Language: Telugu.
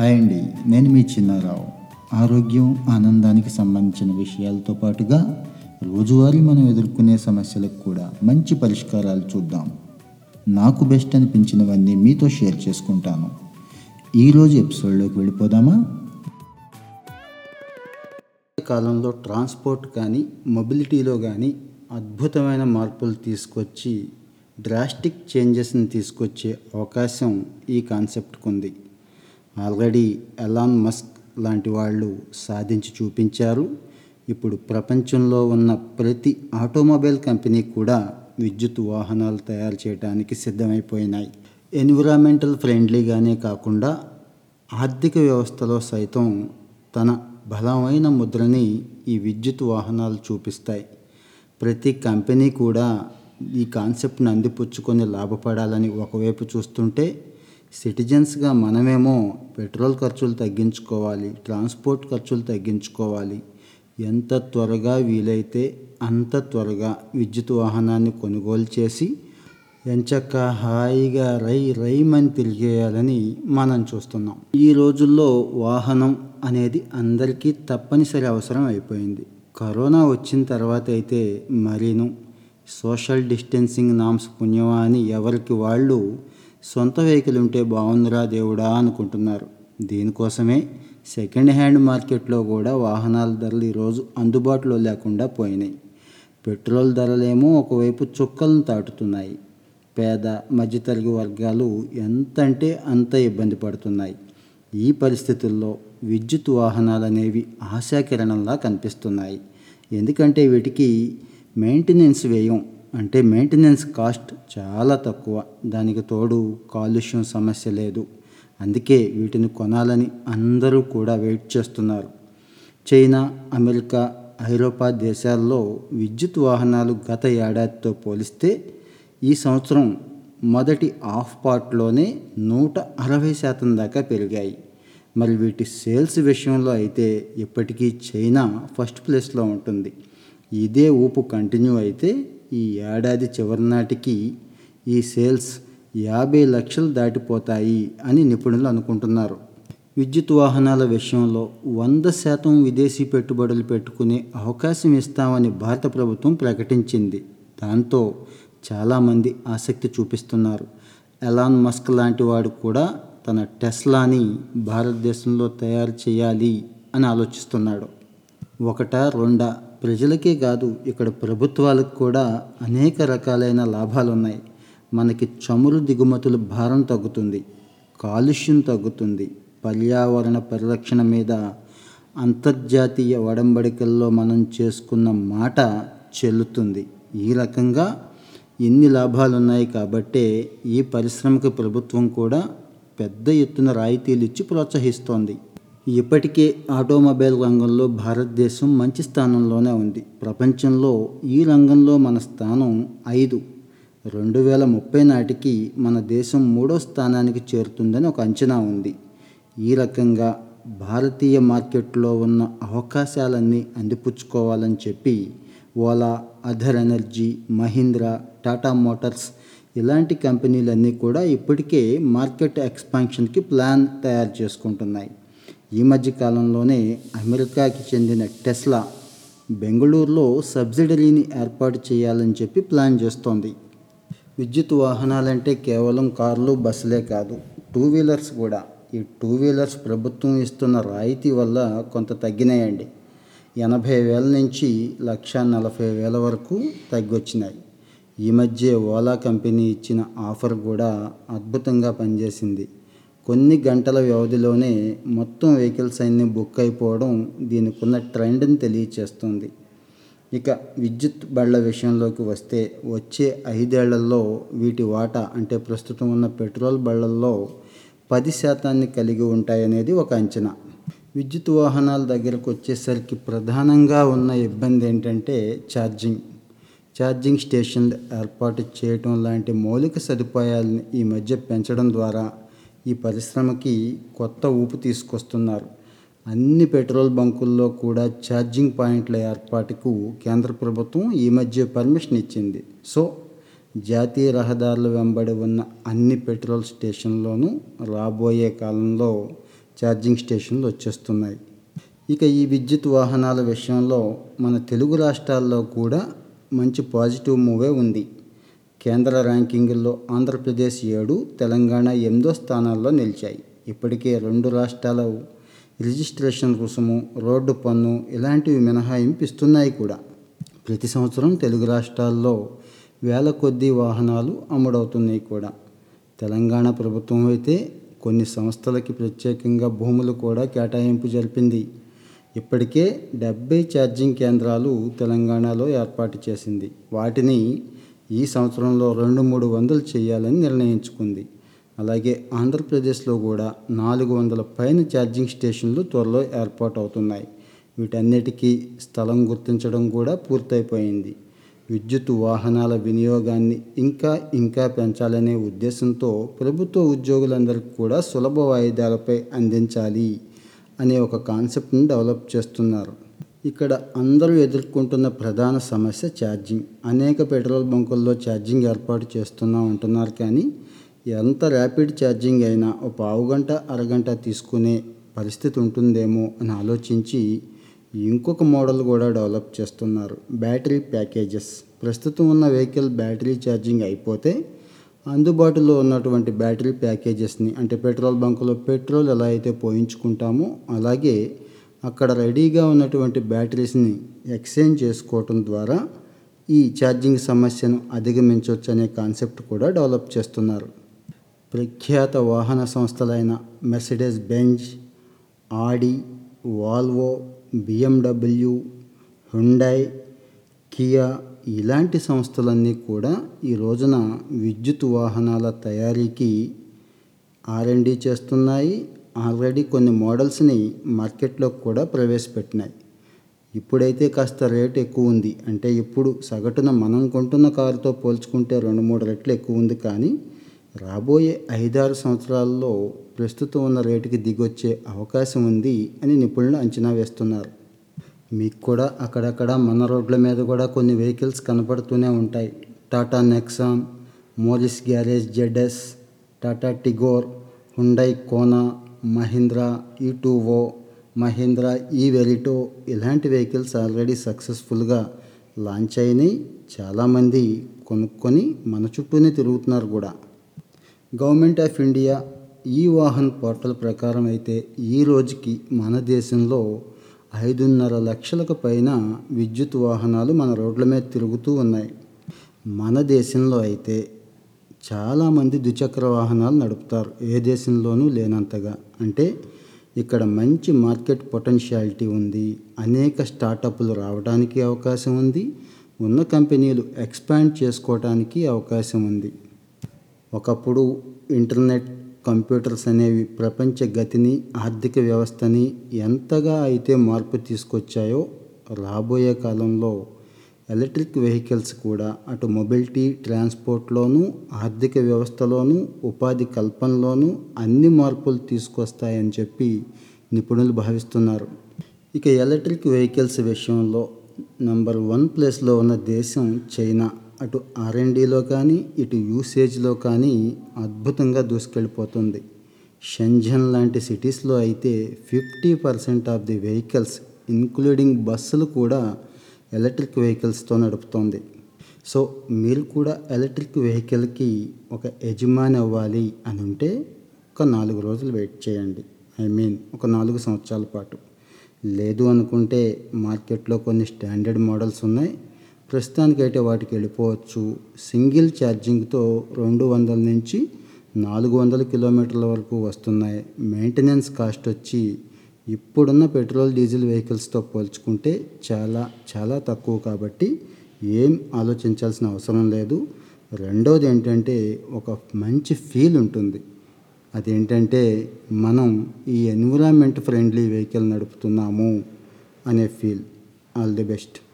హాయ్ అండి. నేను మీ చిన్నారావు. ఆరోగ్యం ఆనందానికి సంబంధించిన విషయాలతో పాటుగా రోజువారీ మనం ఎదుర్కొనే సమస్యలకు కూడా మంచి పరిష్కారాలు చూద్దాం. నాకు బెస్ట్ అనిపించినవన్నీ మీతో షేర్ చేసుకుంటాను. ఈరోజు ఎపిసోడ్లోకి వెళ్ళిపోదామా? కాలంలో ట్రాన్స్పోర్ట్ కానీ మొబిలిటీలో కానీ అద్భుతమైన మార్పులు తీసుకొచ్చి డ్రాస్టిక్ చేంజెస్ని తీసుకొచ్చే అవకాశం ఈ కాన్సెప్ట్కు ఉంది ఆల్రెడీ ఎలాన్ మస్క్ లాంటి వాళ్ళు సాధించి చూపించారు. ఇప్పుడు ప్రపంచంలో ఉన్న ప్రతి ఆటోమొబైల్ కంపెనీ కూడా విద్యుత్ వాహనాలు తయారు చేయడానికి సిద్ధమైపోయినాయి. ఎన్విరాన్మెంటల్ ఫ్రెండ్లీగానే కాకుండా ఆర్థిక వ్యవస్థలో సైతం తన బలమైన ముద్రని ఈ విద్యుత్ వాహనాలు చూపిస్తాయి. ప్రతి కంపెనీ కూడా ఈ కాన్సెప్ట్ని అందిపుచ్చుకొని లాభపడాలని ఒకవైపు చూస్తుంటే సిటిజన్స్గా మనమేమో పెట్రోల్ ఖర్చులు తగ్గించుకోవాలి ట్రాన్స్పోర్ట్ ఖర్చులు తగ్గించుకోవాలి. ఎంత త్వరగా వీలైతే అంత త్వరగా విద్యుత్ వాహనాన్ని కొనుగోలు చేసి ఎంచక్క హాయిగా రై రైమని తిరిగేయాలని మనం చూస్తున్నాం. ఈ రోజుల్లో వాహనం అనేది అందరికీ తప్పనిసరి అవసరం అయిపోయింది. కరోనా వచ్చిన తర్వాత అయితే మరీను. సోషల్ డిస్టెన్సింగ్ నామ్స్ పుణ్యమా అని ఎవరికి వాళ్ళు సొంత వెహికల్ ఉంటే బాగుందిరా దేవుడా అనుకుంటున్నారు. దీనికోసమే సెకండ్ హ్యాండ్ మార్కెట్లో కూడా వాహనాల ధరలు ఈరోజు అందుబాటులో లేకుండా పోయినాయి. పెట్రోల్ ధరలేమో ఒకవైపు చుక్కలను తాటుతున్నాయి. పేద మధ్యతరగతి వర్గాలు ఎంతంటే అంత ఇబ్బంది పడుతున్నాయి. ఈ పరిస్థితుల్లో విద్యుత్ వాహనాలు అనేవి ఆశాకిరణంలా కనిపిస్తున్నాయి. ఎందుకంటే వీటికి మెయింటెనెన్స్ వ్యయం అంటే మెయింటెనెన్స్ కాస్ట్ చాలా తక్కువ. దానికి తోడు కాలుష్యం సమస్య లేదు. అందుకే వీటిని కొనాలని అందరూ కూడా వెయిట్ చేస్తున్నారు. చైనా అమెరికా ఐరోపా దేశాల్లో విద్యుత్ వాహనాలు గత ఏడాదితో పోలిస్తే ఈ సంవత్సరం మొదటి హాఫ్ పార్ట్లోనే నూట అరవై శాతం దాకా పెరిగాయి. మరి వీటి సేల్స్ విషయంలో అయితే ఇప్పటికీ చైనా ఫస్ట్ ప్లేస్లో ఉంటుంది. ఇదే ఊపు కంటిన్యూ అయితే ఈ ఏడాది చివరి నాటికి ఈ సేల్స్ యాభై లక్షలు దాటిపోతాయి అని నిపుణులు అనుకుంటున్నారు. విద్యుత్ వాహనాల విషయంలో వంద శాతం విదేశీ పెట్టుబడులు పెట్టుకునే అవకాశం ఇస్తామని భారత ప్రభుత్వం ప్రకటించింది. దాంతో చాలామంది ఆసక్తి చూపిస్తున్నారు. ఎలాన్ మస్క్ లాంటి వాడు కూడా తన టెస్లాని భారతదేశంలో తయారు చేయాలి అని ఆలోచిస్తున్నాడు. ఒకట రెండా ప్రజలకే కాదు ఇక్కడ ప్రభుత్వాలకు కూడా అనేక రకాలైన లాభాలు ఉన్నాయి మనకి చమురు దిగుమతుల భారం తగ్గుతుంది కాలుష్యం తగ్గుతుంది. పర్యావరణ పరిరక్షణ మీద అంతర్జాతీయ ఒడంబడికల్లో మనం చేసుకున్న మాట చెల్లుతుంది. ఈ రకంగా ఎన్ని లాభాలు ఉన్నాయి కాబట్టే ఈ పరిశ్రమకు ప్రభుత్వం కూడా పెద్ద ఎత్తున రాయితీలు ఇచ్చి ప్రోత్సహిస్తోంది. ఇప్పటికే ఆటోమొబైల్ రంగంలో భారతదేశం మంచి స్థానంలోనే ఉంది. ప్రపంచంలో ఈ రంగంలో మన స్థానం ఐదు. రెండు వేల ముప్పై నాటికి మన దేశం మూడో స్థానానికి చేరుతుందని ఒక అంచనా ఉంది. ఈ రకంగా భారతీయ మార్కెట్లో ఉన్న అవకాశాలన్నీ అందిపుచ్చుకోవాలని చెప్పి Ola other energy Mahindra Tata Motors ఇలాంటి కంపెనీలన్నీ కూడా ఇప్పటికే మార్కెట్ ఎక్స్పాన్షన్కి ప్లాన్ తయారు చేసుకుంటున్నాయి. ఈ మధ్య కాలంలోనే అమెరికాకి చెందిన టెస్లా బెంగళూరులో సబ్సిడరీని ఏర్పాటు చేయాలని చెప్పి ప్లాన్ చేస్తోంది. విద్యుత్ వాహనాలంటే కేవలం కార్లు బస్సులే కాదు టూ వీలర్స్ కూడా. ఈ టూ వీలర్స్ ప్రభుత్వం ఇస్తున్న రాయితీ వల్ల కొంత తగ్గినాయండి. ఎనభై వేల నుంచి లక్ష నలభై వేల వరకు తగ్గొచ్చినాయి. ఈ మధ్య ఓలా కంపెనీ ఇచ్చిన ఆఫర్ కూడా అద్భుతంగా పనిచేసింది. కొన్ని గంటల వ్యవధిలోనే మొత్తం వెహికల్స్ అన్నీ బుక్ అయిపోవడం దీనికున్న ట్రెండ్ని తెలియచేస్తుంది. ఇక విద్యుత్ బళ్ళ విషయంలోకి వస్తే వచ్చే ఐదేళ్ళలో వీటి వాటా అంటే ప్రస్తుతం ఉన్న పెట్రోల్ బళ్ళల్లో పది శాతాన్ని కలిగి ఉంటాయనేది ఒక అంచనా. విద్యుత్ వాహనాల దగ్గరకు వచ్చేసరికి ప్రధానంగా ఉన్న ఇబ్బంది ఏంటంటే ఛార్జింగ్. ఛార్జింగ్ స్టేషన్లు ఏర్పాటు చేయటం లాంటి మౌలిక సదుపాయాలను ఈ మధ్య పెంచడం ద్వారా ఈ పరిశ్రమకి కొత్త ఊపు తీసుకొస్తున్నారు. అన్ని పెట్రోల్ బంకుల్లో కూడా ఛార్జింగ్ పాయింట్ల ఏర్పాటుకు కేంద్ర ప్రభుత్వం ఈ మధ్య పర్మిషన్ ఇచ్చింది. సో జాతీయ రహదారుల వెంబడి ఉన్న అన్ని పెట్రోల్ స్టేషన్లోనూ రాబోయే కాలంలో ఛార్జింగ్ స్టేషన్లు వచ్చేస్తున్నాయి. ఇక ఈ విద్యుత్ వాహనాల విషయంలో మన తెలుగు రాష్ట్రాల్లో కూడా మంచి పాజిటివ్ మూవే ఉంది. కేంద్ర ర్యాంకింగుల్లో ఆంధ్రప్రదేశ్ ఏడు తెలంగాణ ఎనిమిదో స్థానాల్లో నిలిచాయి. ఇప్పటికే రెండు రాష్ట్రాల రిజిస్ట్రేషన్ రుసుము రోడ్డు పన్ను ఇలాంటివి మినహాయింపు ఇస్తున్నాయి కూడా. ప్రతి సంవత్సరం తెలుగు రాష్ట్రాల్లో వేల కొద్ది వాహనాలు అమ్ముడవుతున్నాయి కూడా. తెలంగాణ ప్రభుత్వం అయితే కొన్ని సంస్థలకి ప్రత్యేకంగా భూములు కూడా కేటాయింపు జరిపింది. ఇప్పటికే డెబ్బై ఛార్జింగ్ కేంద్రాలు తెలంగాణలో ఏర్పాటు చేసింది. వాటిని ఈ సంవత్సరంలో రెండు మూడు వందలు చేయాలని నిర్ణయించుకుంది. అలాగే ఆంధ్రప్రదేశ్లో కూడా నాలుగు వందల పైన ఛార్జింగ్ స్టేషన్లు త్వరలో ఏర్పాటు అవుతున్నాయి వీటన్నిటికీ స్థలం గుర్తించడం కూడా పూర్తయిపోయింది. విద్యుత్ వాహనాల వినియోగాన్ని ఇంకా ఇంకా పెంచాలనే ఉద్దేశంతో ప్రభుత్వ ఉద్యోగులందరికీ కూడా సులభ వాయిదాలపై అందించాలి అనే ఒక కాన్సెప్ట్ని డెవలప్ చేస్తున్నారు. ఇక్కడ అందరూ ఎదుర్కొంటున్న ప్రధాన సమస్య ఛార్జింగ్. అనేక పెట్రోల్ బంకుల్లో ఛార్జింగ్ ఏర్పాటు చేస్తున్నాం అంటున్నారు కానీ ఎంత ర్యాపిడ్ ఛార్జింగ్ అయినా ఒక పావు గంట అరగంట తీసుకునే పరిస్థితి ఉంటుందేమో అని ఆలోచించి ఇంకొక మోడల్ కూడా డెవలప్ చేస్తున్నారు. Battery packages. ప్రస్తుతం ఉన్న వెహికల్ బ్యాటరీ ఛార్జింగ్ అయిపోతే అందుబాటులో ఉన్నటువంటి బ్యాటరీ ప్యాకేజెస్ని అంటే పెట్రోల్ బంకులో పెట్రోల్ ఎలా అయితే పోయించుకుంటామో అలాగే అక్కడ రెడీగా ఉన్నటువంటి బ్యాటరీస్ని ఎక్స్చేంజ్ చేసుకోవటం ద్వారా ఈ ఛార్జింగ్ సమస్యను అధిగమించవచ్చు అనే కాన్సెప్ట్ కూడా డెవలప్ చేస్తున్నారు. ప్రఖ్యాత వాహన సంస్థలైన Mercedes Benz Audi Volvo BMW Hyundai Kia ఇలాంటి సంస్థలన్నీ కూడా ఈ రోజున విద్యుత్ వాహనాల తయారీకి ఆర్ఎండి చేస్తున్నాయి. ఆల్రెడీ కొన్ని మోడల్స్ని మార్కెట్లో కూడా ప్రవేశపెట్టినాయి. ఇప్పుడైతే కాస్త రేట్ ఎక్కువ ఉంది. అంటే ఇప్పుడు సగటున మనం కొంటున్న కారుతో పోల్చుకుంటే రెండు మూడు రెట్లు ఎక్కువ ఉంది. కానీ రాబోయే ఐదారు సంవత్సరాల్లో ప్రస్తుతం ఉన్న రేటుకి దిగొచ్చే అవకాశం ఉంది అని నిపుణులు అంచనా వేస్తున్నారు. మీకు కూడా అక్కడక్కడ మన రోడ్ల మీద కూడా కొన్ని వెహికల్స్ కనపడుతూనే ఉంటాయి. Tata Nexon Morris Garage ZS Tata Tigor Hyundai Kona Mahindra e e two o Mahindra e Verito ఇలాంటి వెహికల్స్ ఆల్రెడీ సక్సెస్ఫుల్గా లాంచ్ అయినాయి. చాలామంది కొనుక్కొని మన చుట్టూనే తిరుగుతున్నారు కూడా. గవర్నమెంట్ ఆఫ్ ఇండియా ఈ వాహన్ పోర్టల్ ప్రకారం అయితే ఈ రోజుకి మన దేశంలో ఐదున్నర లక్షలకు పైన విద్యుత్ వాహనాలు మన రోడ్ల మీద తిరుగుతూ ఉన్నాయి. మన దేశంలో అయితే చాలామంది ద్విచక్ర వాహనాలు నడుపుతారు. ఏ దేశంలోనూ లేనంతగా. అంటే ఇక్కడ మంచి మార్కెట్ పొటెన్షియాలిటీ ఉంది. అనేక స్టార్టప్లు రావడానికి అవకాశం ఉంది. ఉన్న కంపెనీలు ఎక్స్పాండ్ చేసుకోవడానికి అవకాశం ఉంది. ఒకప్పుడు ఇంటర్నెట్ కంప్యూటర్స్ అనేవి ప్రపంచ గతిని ఆర్థిక వ్యవస్థని ఎంతగా అయితే మార్పు తీసుకొచ్చాయో రాబోయే కాలంలో ఎలక్ట్రిక్ వెహికల్స్ కూడా అటు మొబిలిటీ ట్రాన్స్పోర్ట్లోనూ ఆర్థిక వ్యవస్థలోనూ ఉపాధి కల్పనలోనూ అన్ని మార్పులు తీసుకొస్తాయని చెప్పి నిపుణులు భావిస్తున్నారు. ఇక ఎలక్ట్రిక్ వెహికల్స్ విషయంలో నంబర్ వన్ ప్లేస్లో ఉన్న దేశం చైనా. అటు ఆర్ఎండీలో కానీ ఇటు యూసేజ్లో కానీ అద్భుతంగా దూసుకెళ్ళిపోతుంది. షంజన్ లాంటి సిటీస్లో అయితే fifty percent of the vehicles including బస్సులు కూడా ఎలక్ట్రిక్ వెహికల్స్తో నడుపుతోంది. సో మీరు కూడా ఎలక్ట్రిక్ వెహికల్కి ఒక యజమాని అవ్వాలి అని ఉంటే ఒక నాలుగు రోజులు వెయిట్ చేయండి. ఐ మీన్ ఒక నాలుగు సంవత్సరాల పాటు. లేదు అనుకుంటే మార్కెట్లో కొన్ని స్టాండర్డ్ మోడల్స్ ఉన్నాయి. ప్రస్తుతానికైతే వాటికి వెళ్ళిపోవచ్చు. సింగిల్ ఛార్జింగ్తో రెండు వందల నుంచి నాలుగు వందల కిలోమీటర్ల వరకు వస్తున్నాయి. మెయింటెనెన్స్ కాస్ట్ వచ్చి ఇప్పుడున్న పెట్రోల్ డీజిల్ వెహికల్స్తో పోల్చుకుంటే చాలా చాలా తక్కువ కాబట్టి ఏం ఆలోచించాల్సిన అవసరం లేదు. రెండోది ఏంటంటే ఒక మంచి ఫీల్ ఉంటుంది. అదేంటంటే మనం ఈ ఎన్విరాన్మెంట్ ఫ్రెండ్లీ వెహికల్ నడుపుతున్నాము అనే ఫీల్. All the best.